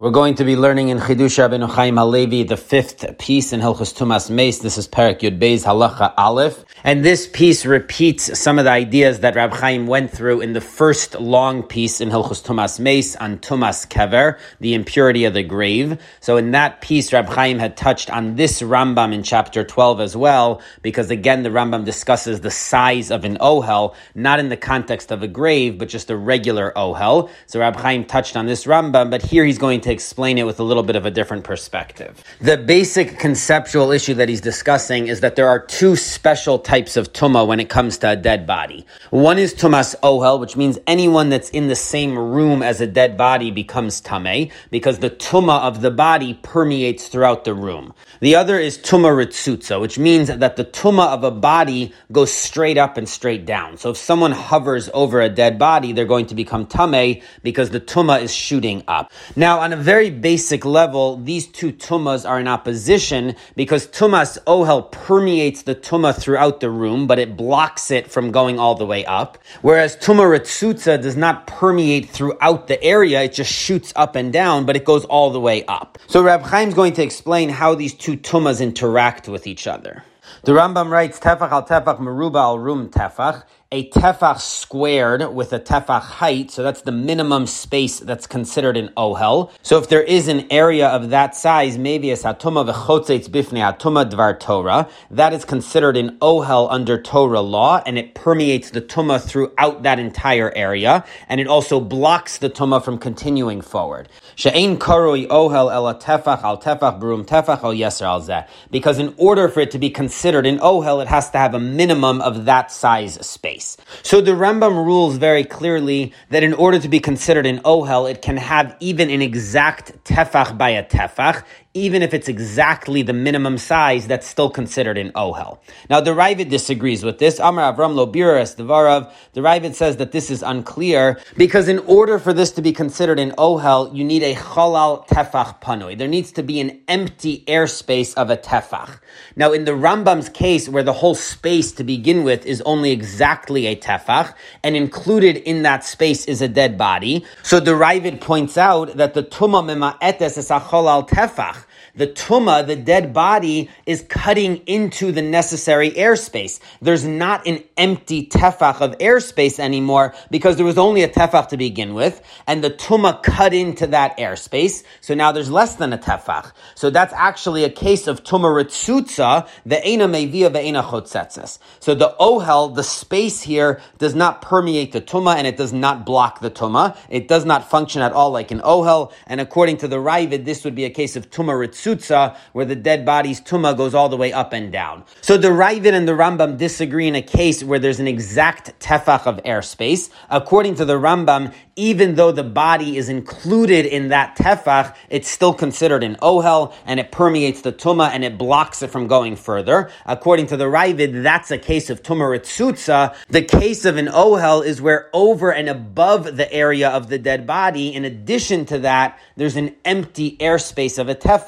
We're going to be learning in Chidush Rabbeinu Chaim Halevi the fifth piece in Hilchus Tumas Meis. This is Perak Yud Beis Halacha Aleph, and this piece repeats some of the ideas that Rab Chaim went through in the first long piece in Hilchus Tumas Meis on Tumas Kever, the impurity of the grave. So in that piece, Rab Chaim had touched on this Rambam in chapter twelve as well, because again the Rambam discusses the size of an ohel, not in the context of a grave, but just a regular ohel. So Rab Chaim touched on this Rambam, but here he's going to explain it with a little bit of a different perspective. The basic conceptual issue that he's discussing is that there are two special types of tuma when it comes to a dead body. One is tumas ohel, which means anyone that's in the same room as a dead body becomes tame, because the tuma of the body permeates throughout the room. The other is tuma ritzutza, which means that the tuma of a body goes straight up and straight down. So if someone hovers over a dead body, they're going to become tame because the tuma is shooting up. Now, on a very basic level, these two tumas are in opposition because tumas ohel permeates the tuma throughout the room, but it blocks it from going all the way up. Whereas tuma ritzutza does not permeate throughout the area, it just shoots up and down, but it goes all the way up. So Rab Chaim's going to explain how these two tumas interact with each other. The Rambam writes, Tefach al tefach meruba al rum tefach a tefach squared with a tefach height, so that's the minimum space that's considered an ohel. So if there is an area of that size, maybe a satuma v'chotzeitz bifnei atuma dvar Torah, that is considered an ohel under Torah law, and it permeates the tuma throughout that entire area, and it also blocks the tuma from continuing forward. She'ein karoi ohel ela tefach al tefach brum tefach al yeser al zeh. Because in order for it to be considered an ohel, it has to have a minimum of that size space. So the Rambam rules very clearly that in order to be considered an ohel, it can have even an exact tefach by a tefach, even if it's exactly the minimum size, that's still considered an oh ohel. Now, the Raavad disagrees with this. Amar Avram lo biras devarav. The Raavad says that this is unclear because in order for this to be considered an oh ohel, you need a chalal tefach panoi. There needs to be an empty airspace of a tefach. Now, in the Rambam's case, where the whole space to begin with is only exactly a tefach, and included in that space is a dead body, so the Raavad points out that the tuma mema'etes is a chalal tefach the tuma, the dead body, is cutting into the necessary airspace. There's not an empty tefach of airspace anymore because there was only a tefach to begin with, and the tuma cut into that airspace. So now there's less than a tefach. So that's actually a case of tuma ritzutza, the ena mevia ve'ena chotzetzes. So the ohel, the space here, does not permeate the tuma and it does not block the tuma. It does not function at all like an ohel, and according to the Raavad, this would be a case of tuma ritzutza where the dead body's tuma goes all the way up and down. So the Raavad and the Rambam disagree in a case where there's an exact tefach of airspace. According to the Rambam, even though the body is included in that tefach, it's still considered an ohel, and it permeates the tuma and it blocks it from going further. According to the Raavad, that's a case of tuma ritzutza. The case of an ohel is where over and above the area of the dead body, in addition to that, there's an empty airspace of a tefach,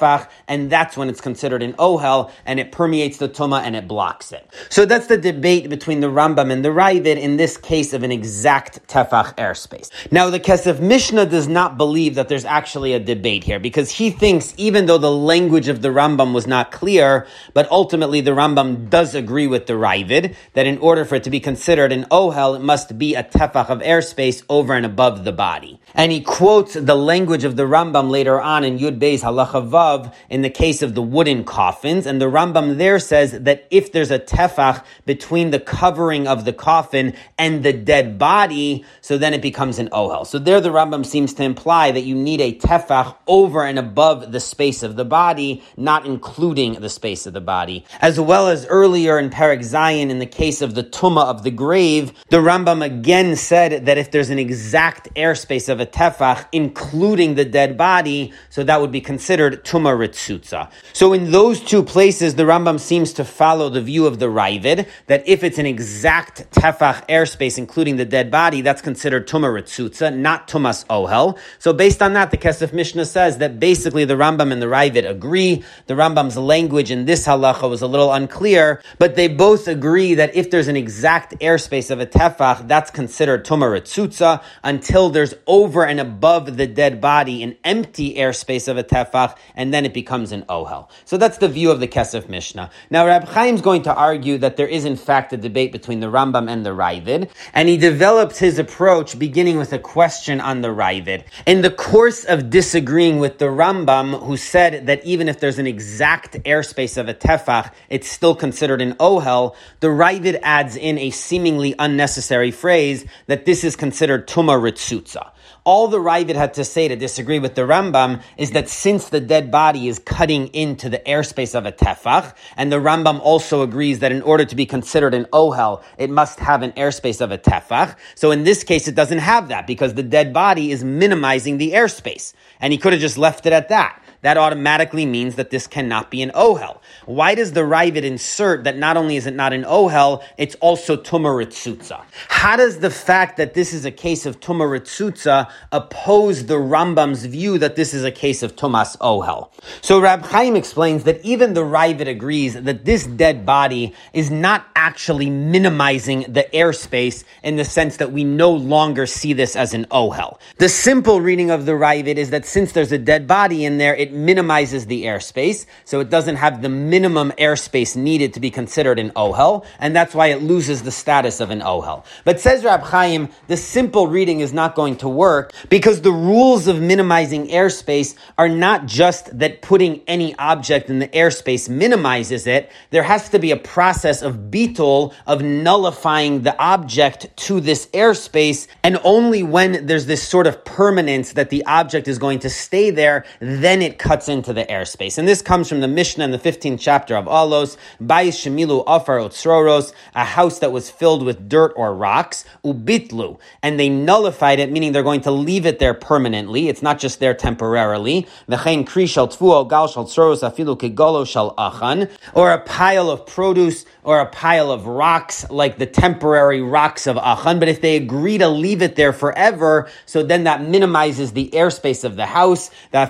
and that's when it's considered an ohel, and it permeates the tuma and it blocks it. So that's the debate between the Rambam and the Raavad in this case of an exact tefach airspace. Now, the Kesef Mishnah does not believe that there's actually a debate here because he thinks even though the language of the Rambam was not clear, but ultimately the Rambam does agree with the Raavad that in order for it to be considered an ohel, it must be a tefach of airspace over and above the body. And he quotes the language of the Rambam later on in Yud Beis Halacha Vav in the case of the wooden coffins. And the Rambam there says that if there's a tefach between the covering of the coffin and the dead body, so then it becomes an ohel. So there the Rambam seems to imply that you need a tefach over and above the space of the body, not including the space of the body. As well as earlier in Parak Zayin, in the case of the tuma of the grave, the Rambam again said that if there's an exact airspace of a tefach, including the dead body, so that would be considered tuma ritzutza. So in those two places, the Rambam seems to follow the view of the Raavad that if it's an exact tefach airspace, including the dead body, that's considered tuma ritzutza, not tumas ohel. So based on that, the Kesef Mishnah says that basically the Rambam and the Raavad agree. The Rambam's language in this halacha was a little unclear, but they both agree that if there's an exact airspace of a tefach, that's considered tuma ritzutza until there's over and above the dead body an empty airspace of a tefach, and then it becomes an ohel. So that's the view of the Kesef Mishnah. Now, Rab Chaim's going to argue that there is in fact a debate between the Rambam and the Raavad, and he develops his approach beginning with a question on the Raavad. In the course of disagreeing with the Rambam, who said that even if there's an exact airspace of a tefach, it's still considered an ohel, the Raavad adds in a seemingly unnecessary phrase that this is considered tuma ritzutza. All the Raavad had to say to disagree with the Rambam is that since the dead body is cutting into the airspace of a tefach, and the Rambam also agrees that in order to be considered an ohel, it must have an airspace of a tefach. So in this case, it doesn't have that because the dead body is minimizing the airspace. And he could have just left it at that that automatically means that this cannot be an ohel. Why does the Raavad insert that not only is it not an ohel, it's also tumaritzutza? How does the fact that this is a case of tumaritzutza oppose the Rambam's view that this is a case of tumas ohel? So Rab Chaim explains that even the Raavad agrees that this dead body is not actually minimizing the airspace in the sense that we no longer see this as an ohel. The simple reading of the Raavad is that since there's a dead body in there, it minimizes the airspace, so it doesn't have the minimum airspace needed to be considered an ohel, and that's why it loses the status of an ohel. But says Rab Chaim, the simple reading is not going to work because the rules of minimizing airspace are not just that putting any object in the airspace minimizes it. There has to be a process of bittul, of nullifying the object to this airspace, and only when there's this sort of permanence that the object is going to stay there, then it cuts into the airspace. And this comes from the Mishnah in the 15th chapter of Alos, Bayis Shemilu Afar Otsroros, a house that was filled with dirt or rocks, Ubitlu, and they nullified it, meaning they're going to leave it there permanently. It's not just there temporarily. V'chein kri shal tfuo gal shal tzroros afilu shal achan, or a pile of produce or a pile of rocks like the temporary rocks of Achan. But if they agree to leave it there forever, so then that minimizes the airspace of the house. Then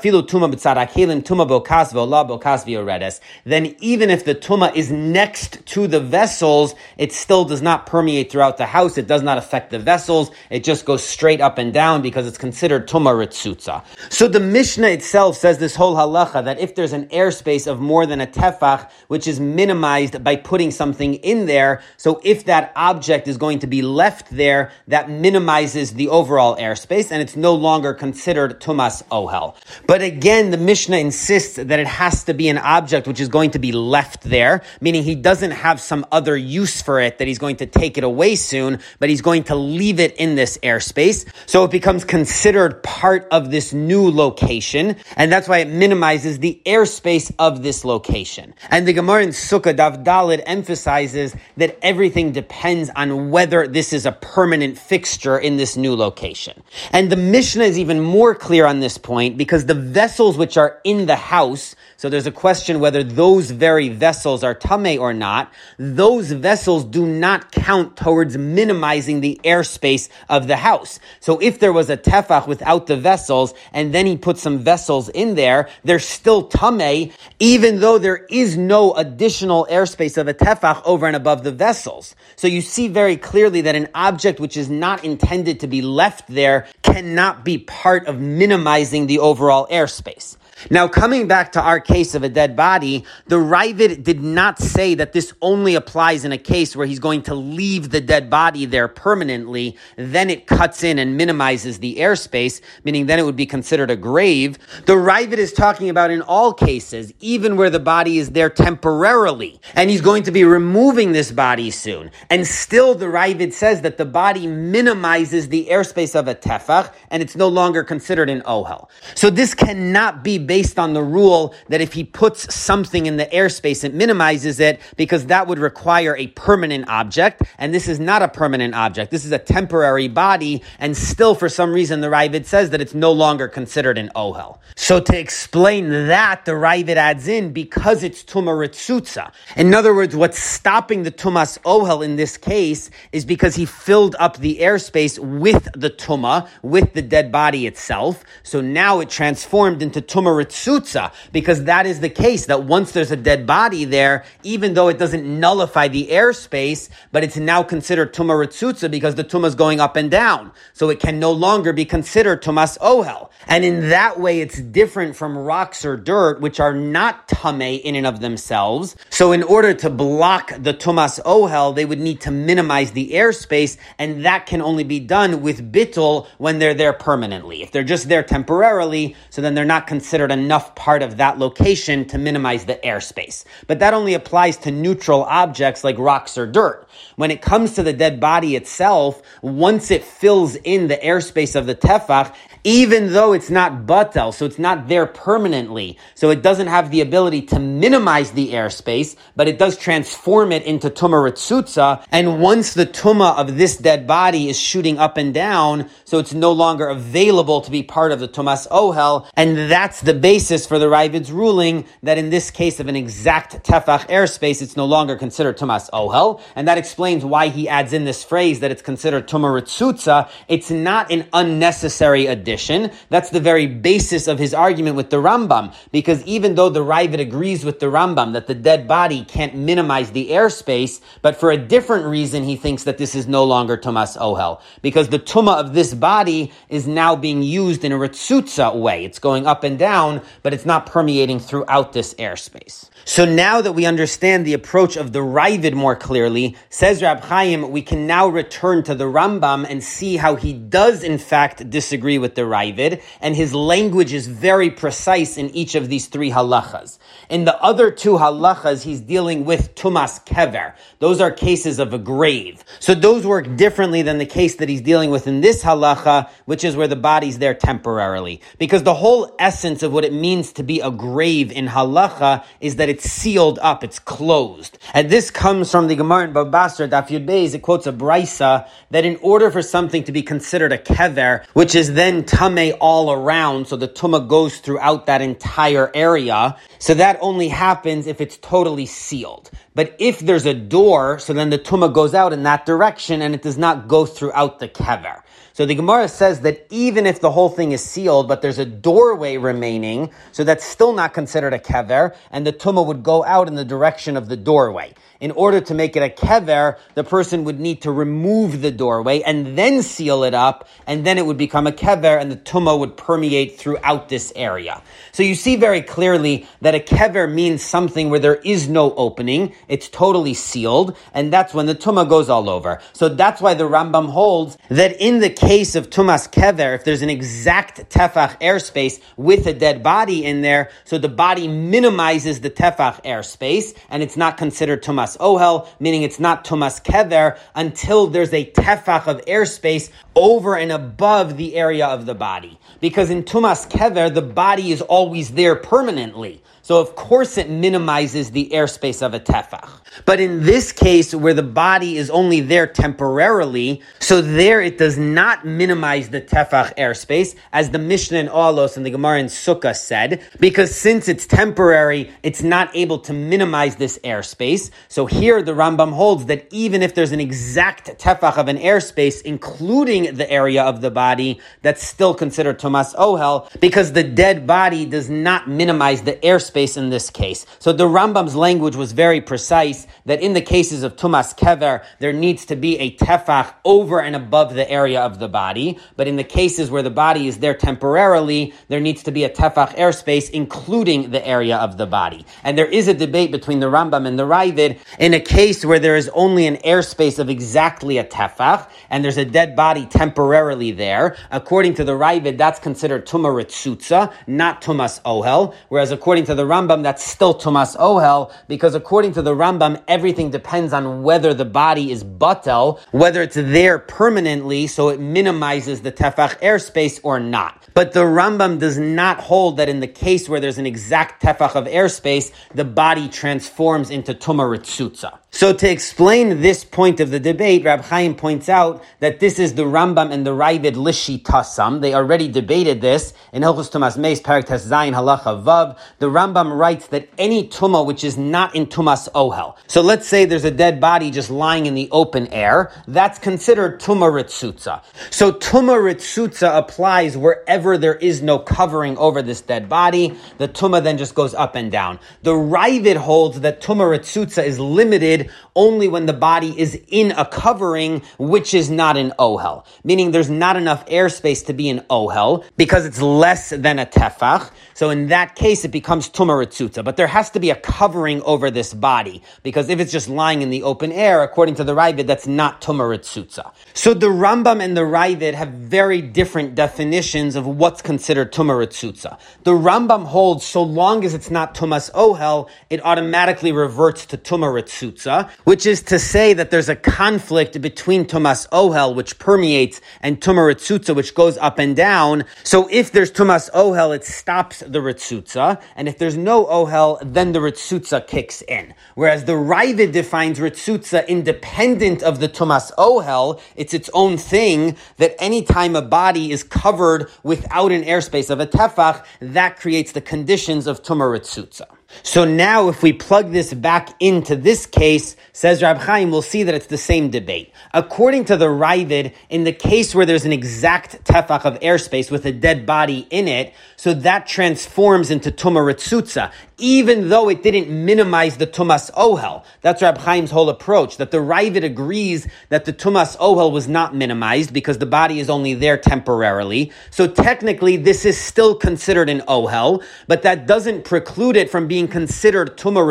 even if the tuma is next to the vessels, it still does not permeate throughout the house. It does not affect the vessels. It just goes straight up and down because it's considered tuma ritzutza. So the Mishnah itself says this whole halacha that if there's an airspace of more than a tefach, which is minimized by putting some something in there. So if that object is going to be left there, that minimizes the overall airspace and it's no longer considered tumas ohel. But again, the Mishnah insists that it has to be an object which is going to be left there, meaning he doesn't have some other use for it that he's going to take it away soon, but he's going to leave it in this airspace. So it becomes considered part of this new location, and that's why it minimizes the airspace of this location. And the Gemara in Sukkah Daf Daled emphasizes emphasizes that everything depends on whether this is a permanent fixture in this new location. And the Mishnah is even more clear on this point because the vessels which are in the house, so there's a question whether those very vessels are tame or not, those vessels do not count towards minimizing the airspace of the house. So if there was a tefach without the vessels and then he put some vessels in there, they're still tame, even though there is no additional airspace of a tefach tefach over and above the vessels. So you see very clearly that an object which is not intended to be left there cannot be part of minimizing the overall airspace. Now, coming back to our case of a dead body, the Raavad did not say that this only applies in a case where he's going to leave the dead body there permanently, then it cuts in and minimizes the airspace, meaning then it would be considered a grave. The Raavad is talking about in all cases, even where the body is there temporarily, and he's going to be removing this body soon. And still, the Raavad says that the body minimizes the airspace of a tefach, and it's no longer considered an ohel. So this cannot be based on the rule that if he puts something in the airspace, it minimizes it because that would require a permanent object. And this is not a permanent object. This is a temporary body. And still, for some reason, the Raavad says that it's no longer considered an ohel. So to explain that, the Raavad adds in because it's Tuma Ritzutza. In other words, what's stopping the Tumas ohel in this case is because he filled up the airspace with the Tuma, with the dead body itself. So now it transformed into Tuma Ritzutza because that is the case that once there's a dead body there, even though it doesn't nullify the airspace, but it's now considered Tuma Ritzutza because the Tuma is going up and down. So it can no longer be considered Tumas Ohel. And in that way, it's different from rocks or dirt, which are not Tame in and of themselves. So in order to block the Tumas Ohel, they would need to minimize the airspace, and that can only be done with Bittul when they're there permanently. If they're just there temporarily, so then they're not considered enough part of that location to minimize the airspace. But that only applies to neutral objects like rocks or dirt. When it comes to the dead body itself, once it fills in the airspace of the tefach, even though it's not batel, so it's not there permanently, so it doesn't have the ability to minimize the airspace, but it does transform it into tuma ritzutza, and once the tuma of this dead body is shooting up and down, so it's no longer available to be part of the tumas ohel, and that's the basis for the Raavad's ruling that in this case of an exact tefach airspace, it's no longer considered tumas ohel, and that explains why he adds in this phrase that it's considered tuma ritzutza. It's not an unnecessary addition addition. That's the very basis of his argument with the Rambam, because even though the Raavad agrees with the Rambam that the dead body can't minimize the airspace, but for a different reason, he thinks that this is no longer Tumas Ohel, because the Tuma of this body is now being used in a Ritzutza way. It's going up and down, but it's not permeating throughout this airspace. So now that we understand the approach of the Raavad more clearly, says Rab Chaim, we can now return to the Rambam and see how he does in fact disagree with the Raavad, and his language is very precise in each of these three halachas. In the other two halachas, he's dealing with Tumas Kever. Those are cases of a grave. So those work differently than the case that he's dealing with in this halacha, which is where the body's there temporarily. Because the whole essence of what it means to be a grave in halacha is that it's sealed up, it's closed. And this comes from the Gemara in Bava Basra, Daf Yud Beis, it quotes a brisa that in order for something to be considered a kever, which is then tame all around, so the tuma goes throughout that entire area, so that only happens if it's totally sealed. But if there's a door, so then the tuma goes out in that direction and it does not go throughout the kever. So the Gemara says that even if the whole thing is sealed, but there's a doorway remaining, so that's still not considered a kever, and the tuma would go out in the direction of the doorway in order to make it a kever, the person would need to remove the doorway and then seal it up, and then it would become a kever, and the tuma would permeate throughout this area. So you see very clearly that a kever means something where there is no opening, it's totally sealed, and that's when the tuma goes all over. So that's why the Rambam holds that in the case of tumas kever, if there's an exact tefach airspace with a dead body in there, so the body minimizes the tefach airspace, and it's not considered tumas ohel, meaning it's not tumas kever until there's a tefach of airspace over and above the area of the body. Because in tumas kever, the body is always there permanently. So of course it minimizes the airspace of a tefach. But in this case, where the body is only there temporarily, so there it does not minimize the tefach airspace, as the Mishnah in Olos and the Gemara in Sukkah said, because since it's temporary, it's not able to minimize this airspace. So here the Rambam holds that even if there's an exact tefach of an airspace, including the area of the body, that's still considered Tumas Ohel, because the dead body does not minimize the airspace space in this case. So the Rambam's language was very precise that in the cases of Tumas Kever, there needs to be a tefach over and above the area of the body. But in the cases where the body is there temporarily, there needs to be a tefach airspace, including the area of the body. And there is a debate between the Rambam and the Raavad in a case where there is only an airspace of exactly a tefach, and there's a dead body temporarily there. According to the Raavad, that's considered Tuma Ritzutza, not Tumas Ohel, whereas according to the the Rambam, that's still Tumas Ohel, because according to the Rambam, everything depends on whether the body is batel, whether it's there permanently, so it minimizes the tefach airspace or not. But the Rambam does not hold that in the case where there's an exact tefach of airspace, the body transforms into tuma ritzutza. So to explain this point of the debate, Rab Chaim points out that this is the Rambam and the Raavad Lishi Tassam. They already debated this in Hilchus Tumas Meis, Parak Zayin Halacha Vav. The Rambam writes that any tuma which is not in Tumas Ohel. So let's say there's a dead body just lying in the open air. That's considered Tuma Ritzutza. So Tuma Ritzutza applies wherever there is no covering over this dead body. The Tuma then just goes up and down. The Raavad holds that Tuma Ritzutza is limited only when the body is in a covering which is not an ohel, meaning there's not enough airspace to be an ohel because it's less than a tefach. So in that case, it becomes tumaritzutza. But there has to be a covering over this body because if it's just lying in the open air, according to the Raavad, that's not tumaritzutza. So the Rambam and the Raavad have very different definitions of what's considered tumaritzutza. The Rambam holds so long as it's not tumas ohel, it automatically reverts to tumaritzutza which is to say that there's a conflict between Tumas Ohel, which permeates, and Tumah Ritzutza, which goes up and down. So if there's Tumas Ohel, it stops the Ritzutza, and if there's no Ohel, then the Ritzutza kicks in. Whereas the Raavad defines Ritzutza independent of the Tumas Ohel, it's its own thing, that anytime a body is covered without an airspace of a tefach, that creates the conditions of Tumah Ritzutza. So now if we plug this back into this case, says Rab Chaim, we'll see that it's the same debate. According to the Raavad, in the case where there's an exact tefach of airspace with a dead body in it, so that transforms into Tuma Ritzutza, even though it didn't minimize the Tumas Ohel. That's Rab Chaim's whole approach, that the Raavad agrees that the Tumas Ohel was not minimized because the body is only there temporarily. So technically, this is still considered an Ohel, but that doesn't preclude it from being considered Tuma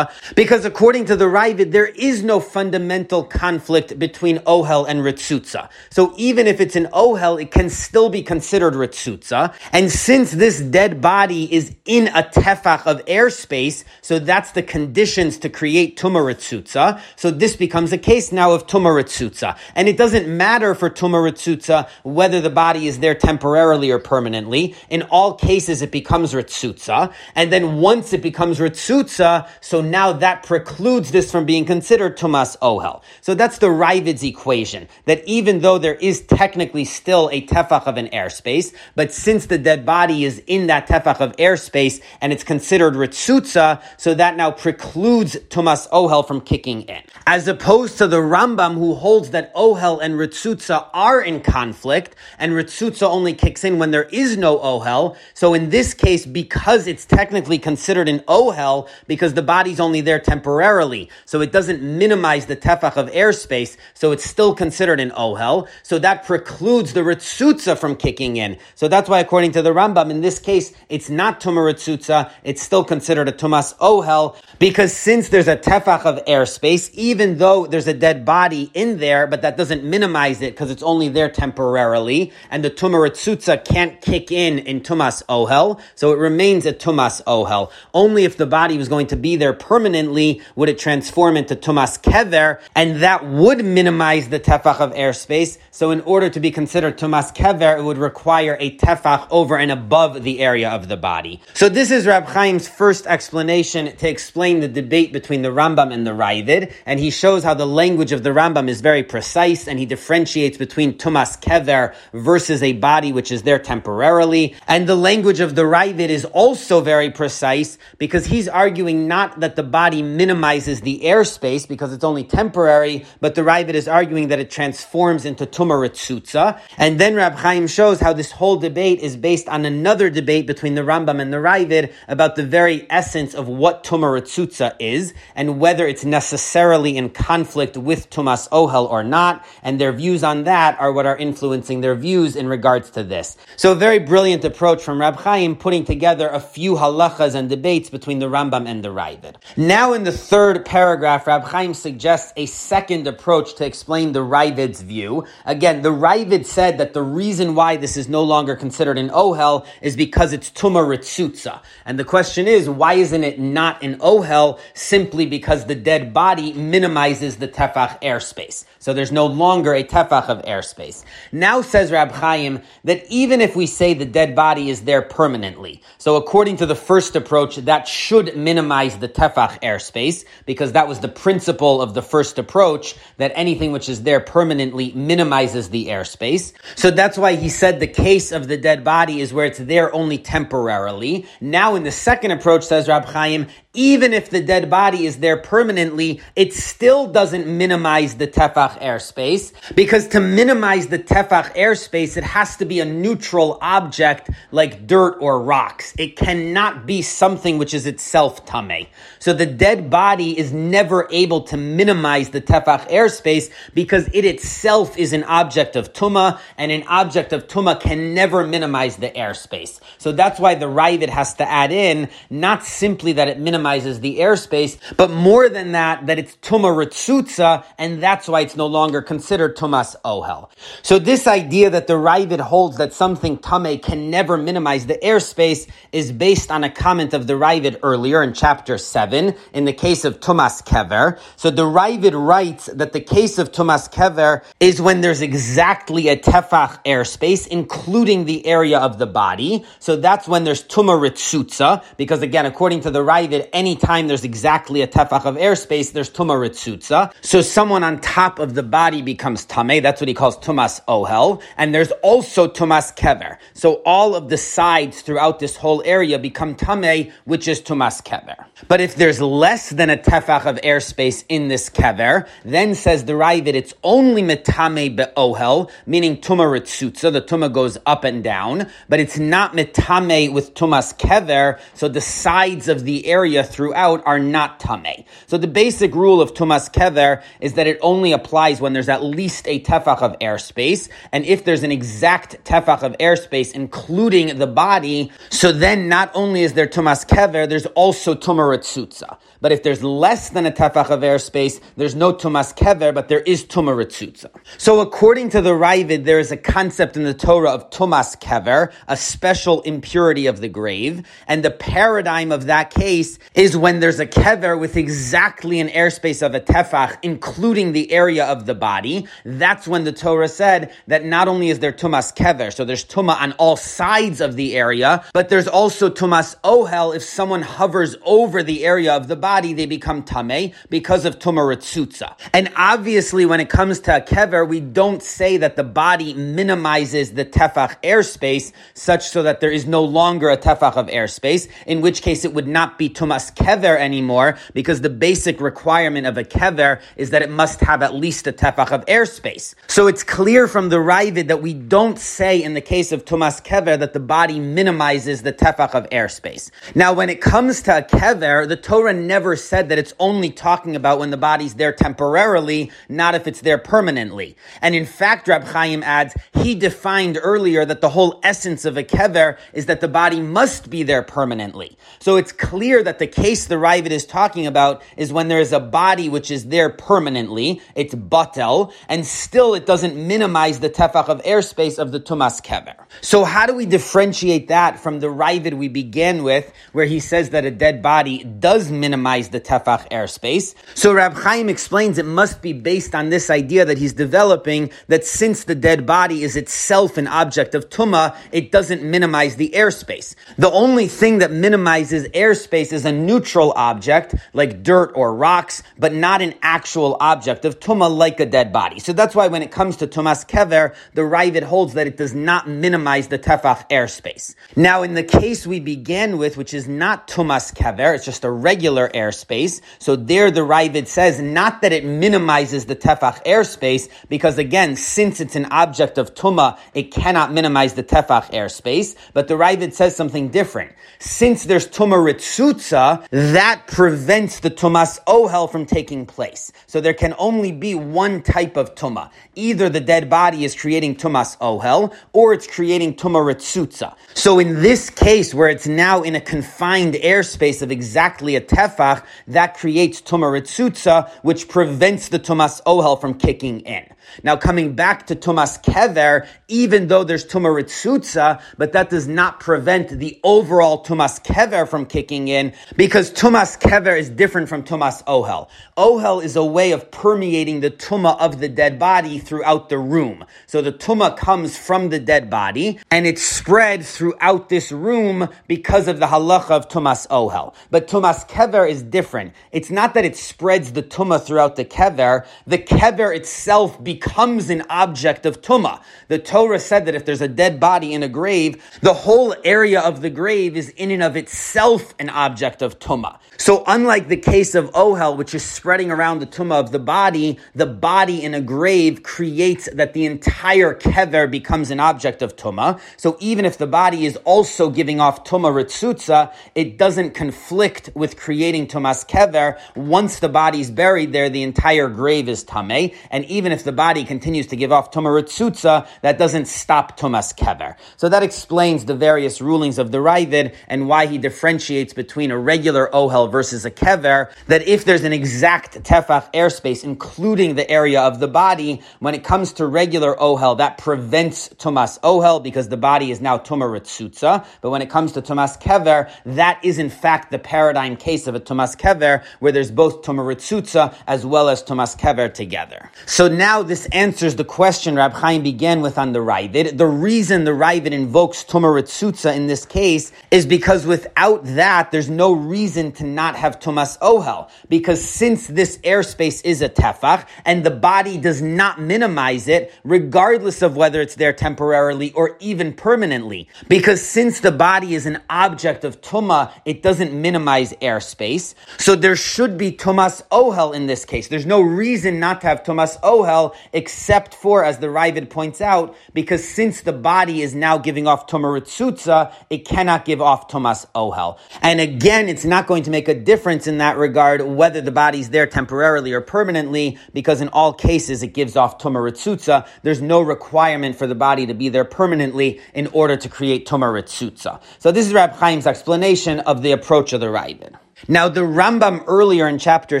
because according to the Raavad, there is no fundamental conflict between Ohel and Ritzutza. So even if it's an Ohel, it can still be considered Ritzutza. And since this dead body is in a tefach of airspace, so that's the conditions to create Tuma Ritzutza. So this becomes a case now of Tuma Ritzutza. And it doesn't matter for Tuma Ritzutza whether the body is there temporarily or permanently. In all cases, it becomes Ritzutza. And then once it becomes Ritzutza, so now that precludes this from being considered Tumas Ohel. So that's the Raavad's equation, that even though there is technically still a tefach of an airspace, but since the dead body is in that tefach of airspace and it's considered Ritzutza, so that now precludes Tumas Ohel from kicking in. As opposed to the Rambam who holds that Ohel and Ritzutza are in conflict, and Ritzutza only kicks in when there is no Ohel, so in this case, because it's technically considered considered an ohel because the body's only there temporarily. So it doesn't minimize the tefach of airspace. So it's still considered an ohel. So that precludes the ritzutza from kicking in. So that's why according to the Rambam, in this case, it's not tumah ritzutza. It's still considered a tumas ohel because since there's a tefach of airspace, even though there's a dead body in there, but that doesn't minimize it because it's only there temporarily, and the tumah ritzutza can't kick in in tumas ohel, so it remains a tumas ohel. Only if the body was going to be there permanently would it transform into tumas kever, and that would minimize the tefach of airspace. So in order to be considered tumas kever, it would require a tefach over and above the area of the body. So this is Rab Chaim's first explanation to explain the debate between the Rambam and the Raavad, and he shows how the language of the Rambam is very precise, and he differentiates between tumas kever versus a body which is there temporarily, and the language of the Raavad is also very precise because he's arguing not that the body minimizes the airspace because it's only temporary, but the Raavad is arguing that it transforms into Tumaritzutza. And then Rab Chaim shows how this whole debate is based on another debate between the Rambam and the Raavad about the very essence of what Tumaritzutza is and whether it's necessarily in conflict with Tumas Ohel or not. And their views on that are what are influencing their views in regards to this. So a very brilliant approach from Rab Chaim putting together a few halachas and debates between the Rambam and the Raavad. Now, in the third paragraph, Rab Chaim suggests a second approach to explain the Raavad's view. Again, the Raavad said that the reason why this is no longer considered an ohel is because it's tuma ritzutza. And the question question is, why isn't it not an ohel simply because the dead body minimizes the tefach airspace? So there's no longer a tefach of airspace. Now says Rab Chaim that even if we say the dead body is there permanently, so according to the first approach, that should minimize the tefach airspace because that was the principle of the first approach that anything which is there permanently minimizes the airspace. So that's why he said the case of the dead body is where it's there only temporarily. Now in the second approach, says Rab Chaim, even if the dead body is there permanently, it still doesn't minimize the tefach airspace because to minimize the tefach airspace, it has to be a neutral object like dirt or rocks. It cannot be something which is itself tame. So the dead body is never able to minimize the tefach airspace because it itself is an object of tuma, and an object of tuma can never minimize the airspace. So that's why the Raavad has to add in not simply that it minimizes the airspace, but more than that, that it's tuma ritzutza, and that's why it's no longer considered tumas ohel. So this idea that the Raavad holds that something tame can never minimize the airspace is based on a comment of the Raavad earlier in chapter 7, in the case of tumas kever. So the Raavad writes that the case of tumas kever is when there's exactly a tefach airspace, including the area of the body. So that's when there's tuma ritzutza, because again, according to the Raavad, anytime there's exactly a tefach of airspace, there's tuma ritzutza. So someone on top of the body becomes tame. That's what he calls tumas ohel. And there's also tumas kever. So all of the sides throughout this whole area become tame, which is tumas kever. But if there's less than a tefach of airspace in this kever, then says the Raavad, it's only metame be'ohel, meaning tuma ritzutza. The tuma goes up and down, but it's not metame with tumas kever. So the sides of the area throughout are not tame. So the basic rule of tumas kever is that it only applies when there's at least a tefach of airspace, and if there's an exact tefach of airspace, including the body, so then not only is there tumas kever, there's also tumaratsutza. But if there's less than a tefach of airspace, there's no tumas kever, but there is tumaratsutza. So according to the Raavad, there is a concept in the Torah of tumas kever, a special impurity of the grave, and the paradigm of that case is when there's a kever with exactly an airspace of a tefach, including the area of the body. That's when the Torah said that not only is there tumas kever, so there's tuma on all sides of the area, but there's also tumas ohel if someone hovers over the area of the body, they become tame because of tumaratsutza. And obviously, when it comes to a kever, we don't say that the body minimizes the tefach airspace such so that there is no longer a tefach of airspace, in which case it would not be tumas kever anymore because the basic requirement of a kever is that it must have at least a tefach of airspace. So it's clear from the Raavad that we don't say in the case of Tumas kever that the body minimizes the tefach of airspace. Now, when it comes to a kever, the Torah never said that it's only talking about when the body's there temporarily, not if it's there permanently. And in fact, Rab Chaim adds, he defined earlier that the whole essence of a kever is that the body must be there permanently. So it's clear that the case the Raavad is talking about is when there is a body which is there permanently, it's batel, and still it doesn't minimize the tefach of airspace of the tumas kever. So how do we differentiate that from the Raavad we began with, where he says that a dead body does minimize the tefach airspace? So Rab Chaim explains it must be based on this idea that he's developing that since the dead body is itself an object of tuma, it doesn't minimize the airspace. The only thing that minimizes airspace is a neutral object like dirt or rocks, but not an actual object of tuma like a dead body. So that's why when it comes to tumas kever, the Raavad holds that it does not minimize the tefach airspace. Now, in the case we began with, which is not tumas kever, it's just a regular airspace. So there, the Raavad says not that it minimizes the tefach airspace, because again, since it's an object of tuma, it cannot minimize the tefach airspace. But the Raavad says something different. Since there's tuma ritzutza, that prevents the tumas ohel from taking place. So there can only be one type of tuma. Either the dead body is creating tumas ohel, or it's creating tuma ritzutza. So in this case, where it's now in a confined airspace of exactly a tefach, that creates tuma ritzutza, which prevents the tumas ohel from kicking in. Now, coming back to tumas kever, even though there's tuma ritzutza, but that does not prevent the overall tumas kever from kicking in, because tumas kever is different from tumas ohel. Ohel is a way of permeating the tuma of the dead body throughout the room. So the tuma comes from the dead body, and it's spread throughout this room because of the halacha of tumas ohel. But tumas kever is different. It's not that it spreads the tuma throughout the kever. The kever itself becomes an object of tuma. The Torah said that if there's a dead body in a grave, the whole area of the grave is in and of itself an object of tuma. So unlike the case of ohel, which is spreading around the tuma of the body, the body in a grave creates that the entire kever becomes an object of tuma. So even if the body is also giving off tuma ritzutza, it doesn't conflict with creating tumas kever. Once the body's buried there, the entire grave is tame. And even if the body continues to give off tuma ritzutza, that doesn't stop tumas kever. So that explains the various rulings of the Raavad and why he differentiates between a regular ohel versus a kever. That if there's an exact tefach airspace, including the area of the body, when it comes to regular ohel, that prevents tumas ohel because the body is now tuma ritzutza. But when it comes to tumas kever, that is in fact the paradigm case of a tumas kever, where there's both tuma ritzutza as well as tumas kever together. So now this answers the question Rab Chaim began with on the Raavad. The reason the Raavad invokes tuma ritzutza in this case is because without that, there's no reason to not have tumas ohel. Because since this airspace is a tefach, and the body does not minimize it, regardless of whether it's there temporarily or even permanently. Because since the body is an object of tuma, it doesn't minimize airspace. So there should be tumas ohel in this case. There's no reason not to have tumas ohel, except for, as the Raavad points out, because since the body is now giving off tumaritzutza, it cannot give off tumas ohel. And again, it's not going to make a difference in that regard whether the body's there temporarily or permanently, because in all cases it gives off tumaritzutza. There's no requirement for the body to be there permanently in order to create tumaritzutza. So this is Rab Chaim's explanation of the approach of the Raavad. Now, the Rambam earlier in chapter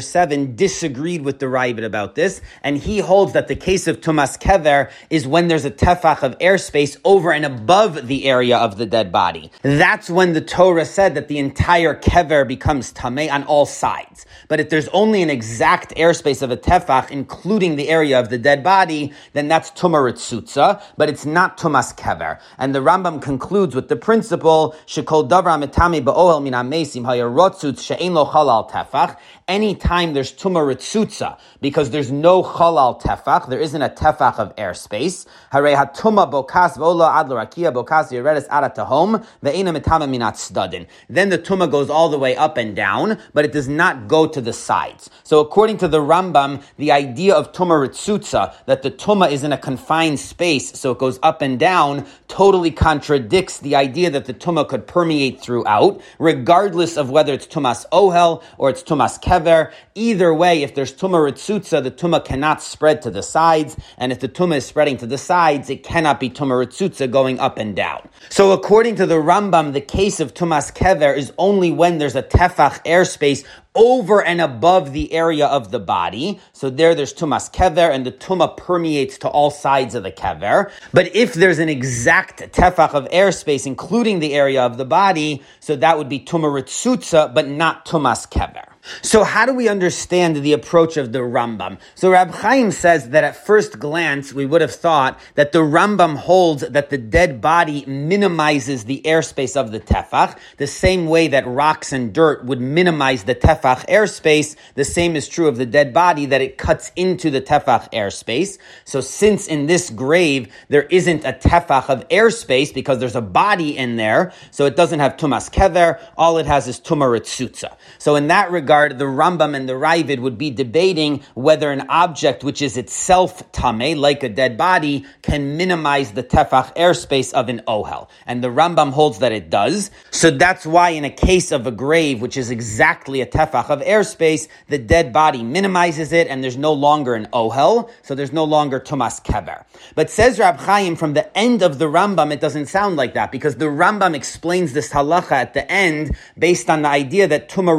7 disagreed with the Raavad about this, and he holds that the case of Tumas Kever is when there's a tefach of airspace over and above the area of the dead body. That's when the Torah said that the entire Kever becomes Tameh on all sides. But if there's only an exact airspace of a tefach, including the area of the dead body, then that's Tumaritzutza, but it's not Tumas Kever. And the Rambam concludes with the principle, Shekol Davra Mitami Ba'ohel Min HaMesim Hayarotzutz she'ein lo tefach. Anytime there's tuma ritzutza, because there's no halal tefach, there isn't a tefach of airspace. Harei hatuma bokas vola bokas yeredes ad tahom ve'ena mitama minat stadin. Then the tuma goes all the way up and down, but it does not go to the sides. So according to the Rambam, the idea of tuma ritzutza, that the tuma is in a confined space, so it goes up and down, totally contradicts the idea that the tuma could permeate throughout, regardless of whether it's tumas ohel or it's tumas kever. Either way, if there's tuma ritzutza, the tuma cannot spread to the sides, and if the tuma is spreading to the sides, it cannot be tuma ritzutza going up and down. So according to the Rambam, the case of tumas kever is only when there's a tefach airspace over and above the area of the body. So there, there's tumas kever, and the tuma permeates to all sides of the kever. But if there's an exact tefach of airspace, including the area of the body, so that would be tuma ritzutza, but not tumas kever. So how do we understand the approach of the Rambam? So Rab Chaim says that at first glance we would have thought that the Rambam holds that the dead body minimizes the airspace of the tefach, the same way that rocks and dirt would minimize the tefach airspace. The same is true of the dead body that it cuts into the tefach airspace. So since in this grave there isn't a tefach of airspace because there's a body in there, so it doesn't have tumas kever. All it has is tumaritzutza. So in that regard regard, the Rambam and the Raavad would be debating whether an object which is itself tame, like a dead body, can minimize the tefach airspace of an ohel. And the Rambam holds that it does. So that's why in a case of a grave, which is exactly a tefach of airspace, the dead body minimizes it and there's no longer an ohel, so there's no longer tumas kever. But says Rab Chaim, from the end of the Rambam, it doesn't sound like that because the Rambam explains this halacha at the end based on the idea that that tuma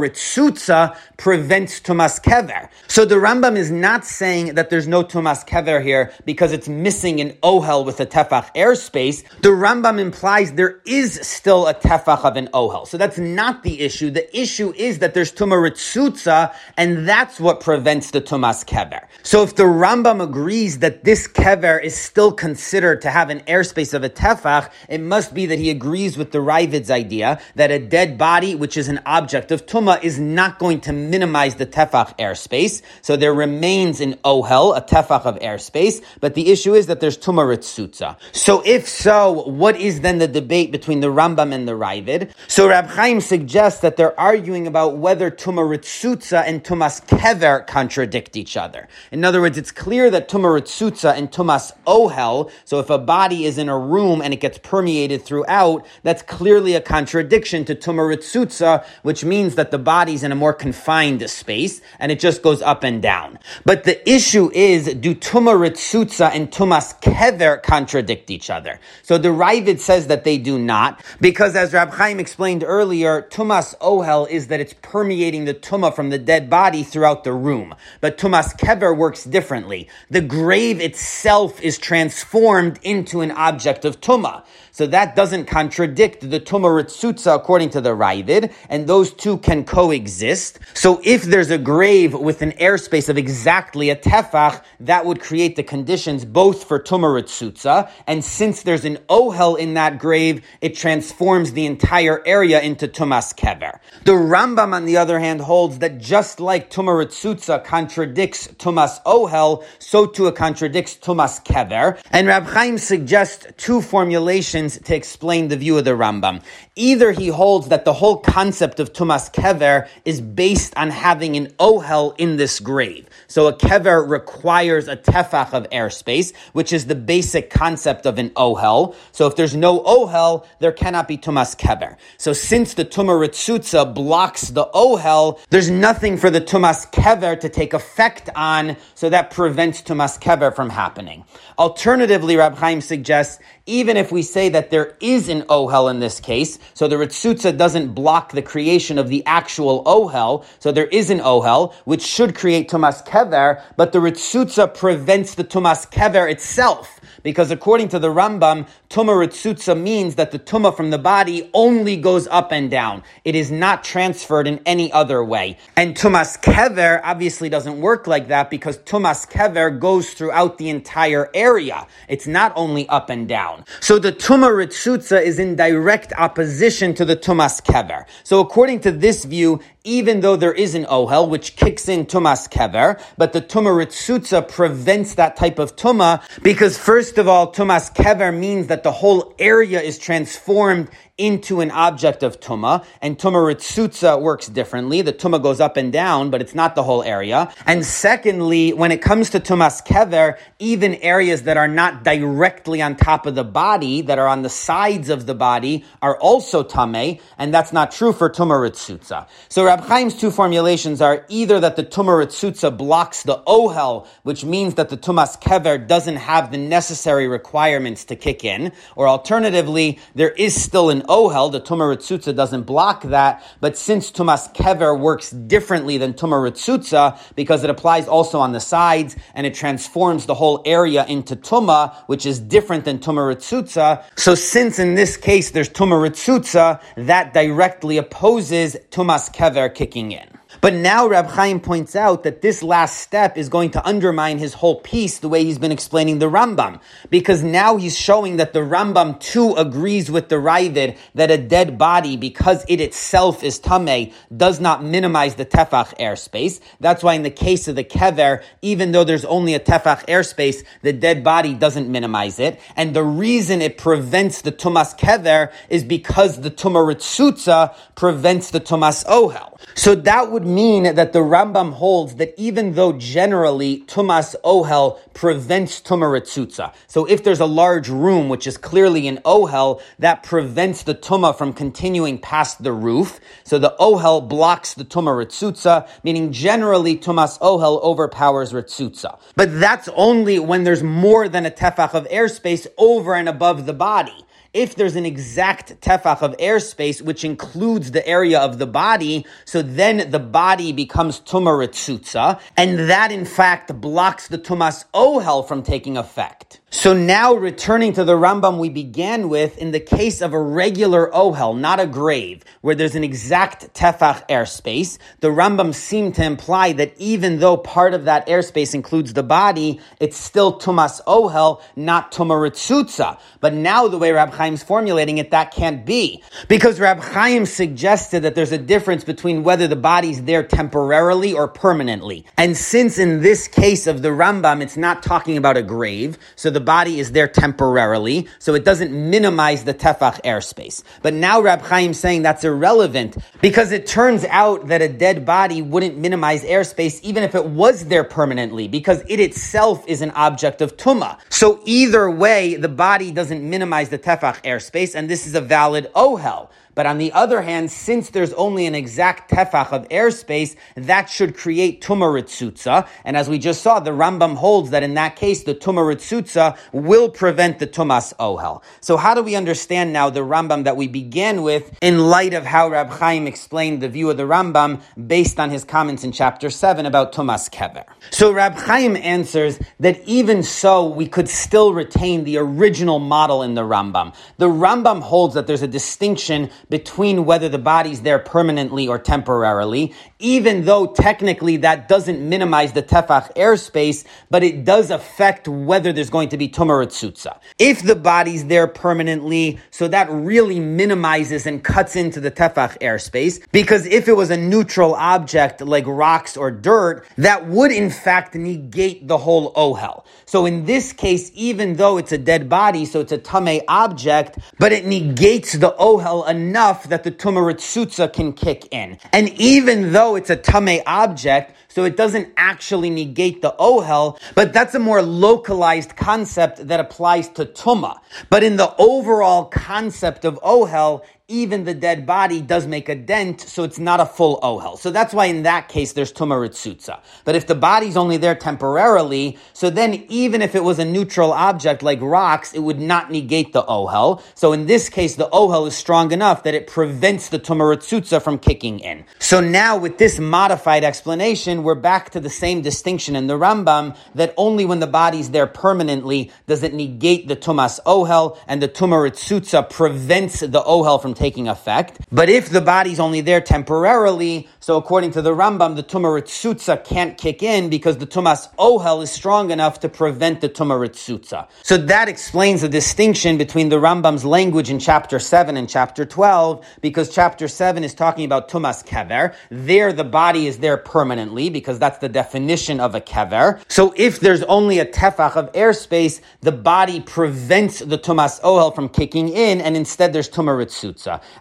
prevents tumas kever. So the Rambam is not saying that there's no tumas kever here because it's missing an ohel with a tefach airspace. The Rambam implies there is still a tefach of an ohel. So that's not the issue. The issue is that there's tuma ritzutza, and that's what prevents the tumas kever. So if the Rambam agrees that this kever is still considered to have an airspace of a tefach, it must be that he agrees with the Raavad's idea that a dead body, which is an object of tuma, is not going to minimize the tefach airspace. So there remains an ohel, a tefach of airspace, but the issue is that there's tuma ritzutza. So if so, what is then the debate between the Rambam and the Raavad? So Rab Chaim suggests that they're arguing about whether tuma ritzutza and tumas kever contradict each other. In other words, it's clear that tuma ritzutza and tumas ohel, so if a body is in a room and it gets permeated throughout, that's clearly a contradiction to tuma ritzutza, which means that the body's in a more confined space and it just goes up and down. But the issue is, do tuma ritzutza and tumas kever contradict each other? So the Raavad says that they do not, because as Rab Chaim explained earlier, tumas ohel is that it's permeating the tuma from the dead body throughout the room. But tumas kever works differently. The grave itself is transformed into an object of tuma. So that doesn't contradict the Tuma Ritzutza according to the Raavad, and those two can coexist. So if there's a grave with an airspace of exactly a tefach, that would create the conditions both for Ritzutza, and since there's an ohel in that grave, it transforms the entire area into Tumas Kever. The Rambam, on the other hand, holds that just like Ritzutza contradicts Tumas Ohel, so too it contradicts Tumas Kever. And Rab Chaim suggests two formulations to explain the view of the Rambam. Either he holds that the whole concept of Tumas Kever is based on having an ohel in this grave. So a kever requires a tefach of airspace, which is the basic concept of an ohel. So if there's no ohel, there cannot be tumas kever. So since the tumah ritzutza blocks the ohel, there's nothing for the tumas kever to take effect on, so that prevents tumas kever from happening. Alternatively, Rab Chaim suggests even if we say that there is an ohel in this case, so the ritzutza doesn't block the creation of the actual ohel, so there is an ohel, which should create tumas kever, but the ritzutza prevents the tumas kever itself. Because according to the Rambam, tuma ritzutza means that the tuma from the body only goes up and down. It is not transferred in any other way. And tumas kever obviously doesn't work like that because tumas kever goes throughout the entire area. It's not only up and down. So the tuma ritzutza is in direct opposition to the tumas kever. So according to this view, even though there is an ohel, which kicks in tumas kever, but the tuma ritzutza prevents that type of tuma because first of all, tumas kever means that the whole area is transformed into an object of tuma, and tuma Ritsutsa works differently. The tuma goes up and down, but it's not the whole area. And secondly, when it comes to tumas kever, even areas that are not directly on top of the body, that are on the sides of the body, are also tame, and that's not true for tuma Ritsutsa. So Rab Chaim's two formulations are either that the Tumah Ritsutsa blocks the Ohel, which means that the Tumas Kever doesn't have the necessary requirements to kick in, or alternatively, there is still an Ohel, the Tumah Ritzutza doesn't block that, but since Tumas Kever works differently than Tumah Ritzutza, because it applies also on the sides, and it transforms the whole area into Tumah, which is different than Tumah Ritzutza, so since in this case there's Tumah Ritzutza, that directly opposes Tumas Kever kicking in. But now Rab Chaim points out that this last step is going to undermine his whole piece the way he's been explaining the Rambam. Because now he's showing that the Rambam too agrees with the Raavad that a dead body, because it itself is Tameh, does not minimize the Tefach airspace. That's why in the case of the Kever, even though there's only a Tefach airspace, the dead body doesn't minimize it. And the reason it prevents the Tumas Kever is because the Tumah prevents the Tumas Ohel. So that would mean that the Rambam holds that even though generally Tumas Ohel prevents Tumah so if there's a large room which is clearly an Ohel, that prevents the Tumah from continuing past the roof. So the Ohel blocks the Tumah meaning generally Tumas Ohel overpowers Ritzutza. But that's only when there's more than a tefach of airspace over and above the body. If there's an exact tefach of airspace, which includes the area of the body, so then the body becomes tumah and that in fact blocks the tumas ohel from taking effect. So now returning to the Rambam we began with, in the case of a regular ohel, not a grave, where there's an exact tefach airspace, the Rambam seemed to imply that even though part of that airspace includes the body, it's still tumas ohel, not tumaritzutza. But now the way Rab Chaim's formulating it, that can't be. Because Rab Chaim suggested that there's a difference between whether the body's there temporarily or permanently. And since in this case of the Rambam, it's not talking about a grave, so the body is there temporarily, so it doesn't minimize the tefach airspace. But now Rab Chaim saying that's irrelevant because it turns out that a dead body wouldn't minimize airspace even if it was there permanently because it itself is an object of tuma. So either way, the body doesn't minimize the tefach airspace, and this is a valid ohel. But on the other hand, since there's only an exact tefach of airspace, that should create tumaritzutza. And as we just saw, the Rambam holds that in that case, the tumaritzutza will prevent the tumas ohel. So how do we understand now the Rambam that we began with in light of how Rab Chaim explained the view of the Rambam based on his comments in chapter 7 about tumas kever? So Rab Chaim answers that even so, we could still retain the original model in the Rambam. The Rambam holds that there's a distinction between whether the body's there permanently or temporarily, even though technically that doesn't minimize the tefach airspace, but it does affect whether there's going to be tumaratsutsa. If the body's there permanently, so that really minimizes and cuts into the tefach airspace, because if it was a neutral object like rocks or dirt, that would in fact negate the whole ohel. So in this case, even though it's a dead body, so it's a tame object, but it negates the ohel enough that the tumaratsutsa can kick in. And even though it's a tame object, so it doesn't actually negate the ohel, but that's a more localized concept that applies to tuma. But in the overall concept of ohel, even the dead body does make a dent, so it's not a full oh, ohel. So that's why in that case there's tumaritzutza. But if the body's only there temporarily, so then even if it was a neutral object like rocks, it would not negate the oh, ohel. So in this case, the oh, ohel is strong enough that it prevents the tumaritzutza from kicking in. So now with this modified explanation, we're back to the same distinction in the Rambam that only when the body's there permanently does it negate the tumas ohel, and the tumaritzutza prevents the ohel from taking effect. But if the body's only there temporarily, so according to the Rambam, the tumaritzutza can't kick in because the tumas ohel is strong enough to prevent the tumaritzutza. So that explains the distinction between the Rambam's language in chapter 7 and chapter 12, because chapter 7 is talking about tumas kever. There the body is there permanently because that's the definition of a kever. So if there's only a tefach of airspace, the body prevents the tumas ohel from kicking in, and instead there's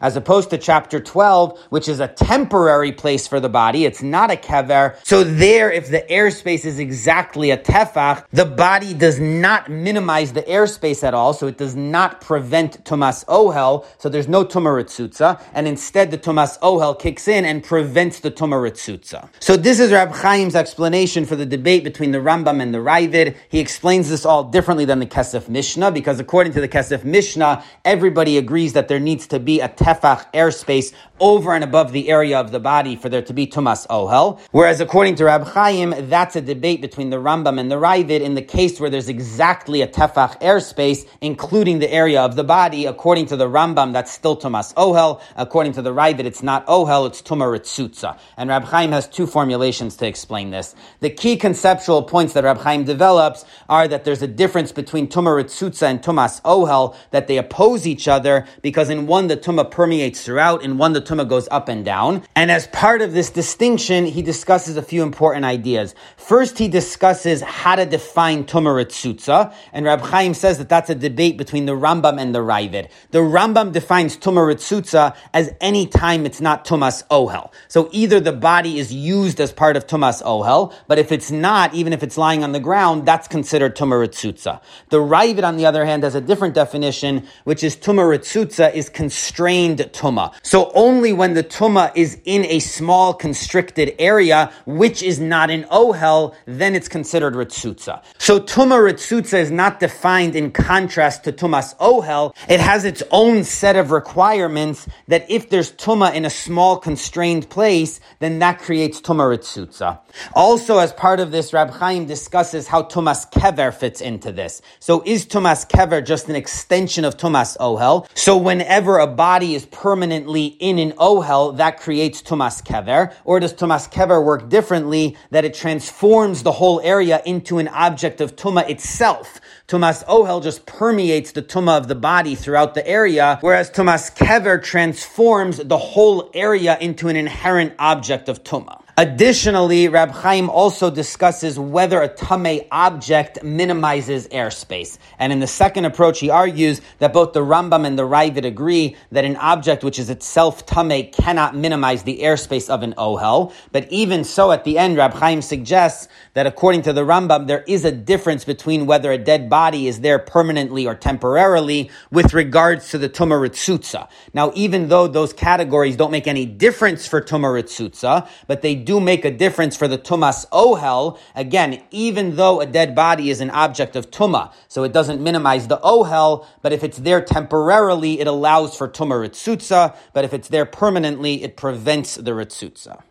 as opposed to chapter 12, which is a temporary place for the body. It's not a kever. So there, if the airspace is exactly a tefach, the body does not minimize the airspace at all, so it does not prevent tumas ohel, so there's no tumaritzutza, and instead the tumas ohel kicks in and prevents the tumaritzutza. So this is Rab Chaim's explanation for the debate between the Rambam and the Raavad. He explains this all differently than the Kesef Mishnah, because according to the Kesef Mishnah, everybody agrees that there needs to be be a tefach airspace over and above the area of the body for there to be tumas ohel. Whereas according to Rab Chaim, that's a debate between the Rambam and the Raavad in the case where there's exactly a tefach airspace, including the area of the body. According to the Rambam, that's still tumas ohel. According to the Raavad, it's not ohel, it's tumaritzutza. And Rab Chaim has two formulations to explain this. The key conceptual points that Rab Chaim develops are that there's a difference between tumaritzutza and tumas ohel, that they oppose each other because in one the tuma permeates throughout, in one the tuma goes up and down. And as part of this distinction, he discusses a few important ideas. First, he discusses how to define tumaritzutza, and Rab Chaim says that that's a debate between the Rambam and the Raavad. The Rambam defines tumaritzutza as any time it's not tumas ohel. So either the body is used as part of tumas ohel, but if it's not, even if it's lying on the ground, that's considered tumaritzutza. The Raavad, on the other hand, has a different definition, which is tumaritzutza is constrained tuma. So only when the tuma is in a small constricted area, which is not an ohel, then it's considered ritzutza. So tuma ritzutza is not defined in contrast to tumas ohel. It has its own set of requirements that if there's tuma in a small constrained place, then that creates tuma ritzutza. Also, as part of this, Rab Chaim discusses how tumas kever fits into this. So is tumas kever just an extension of tumas ohel? So whenever a body is permanently in an ohel, that creates tumas kever, or does tumas kever work differently, that it transforms the whole area into an object of tuma itself? Tumas ohel just permeates the tuma of the body throughout the area, whereas tumas kever transforms the whole area into an inherent object of tuma. Additionally, Rab Chaim also discusses whether a tame object minimizes airspace. And in the second approach, he argues that both the Rambam and the Raavad agree that an object which is itself tame cannot minimize the airspace of an ohel. But even so, at the end, Rab Chaim suggests that according to the Rambam, there is a difference between whether a dead body is there permanently or temporarily with regards to the Tumah Ritzutza. Now, even though those categories don't make any difference for Tumah Ritzutza, but they do make a difference for the tumas ohel. Again, even though a dead body is an object of tuma, so it doesn't minimize the ohel, but if it's there temporarily, it allows for tuma ritzutza, but if it's there permanently, it prevents the ritzutza.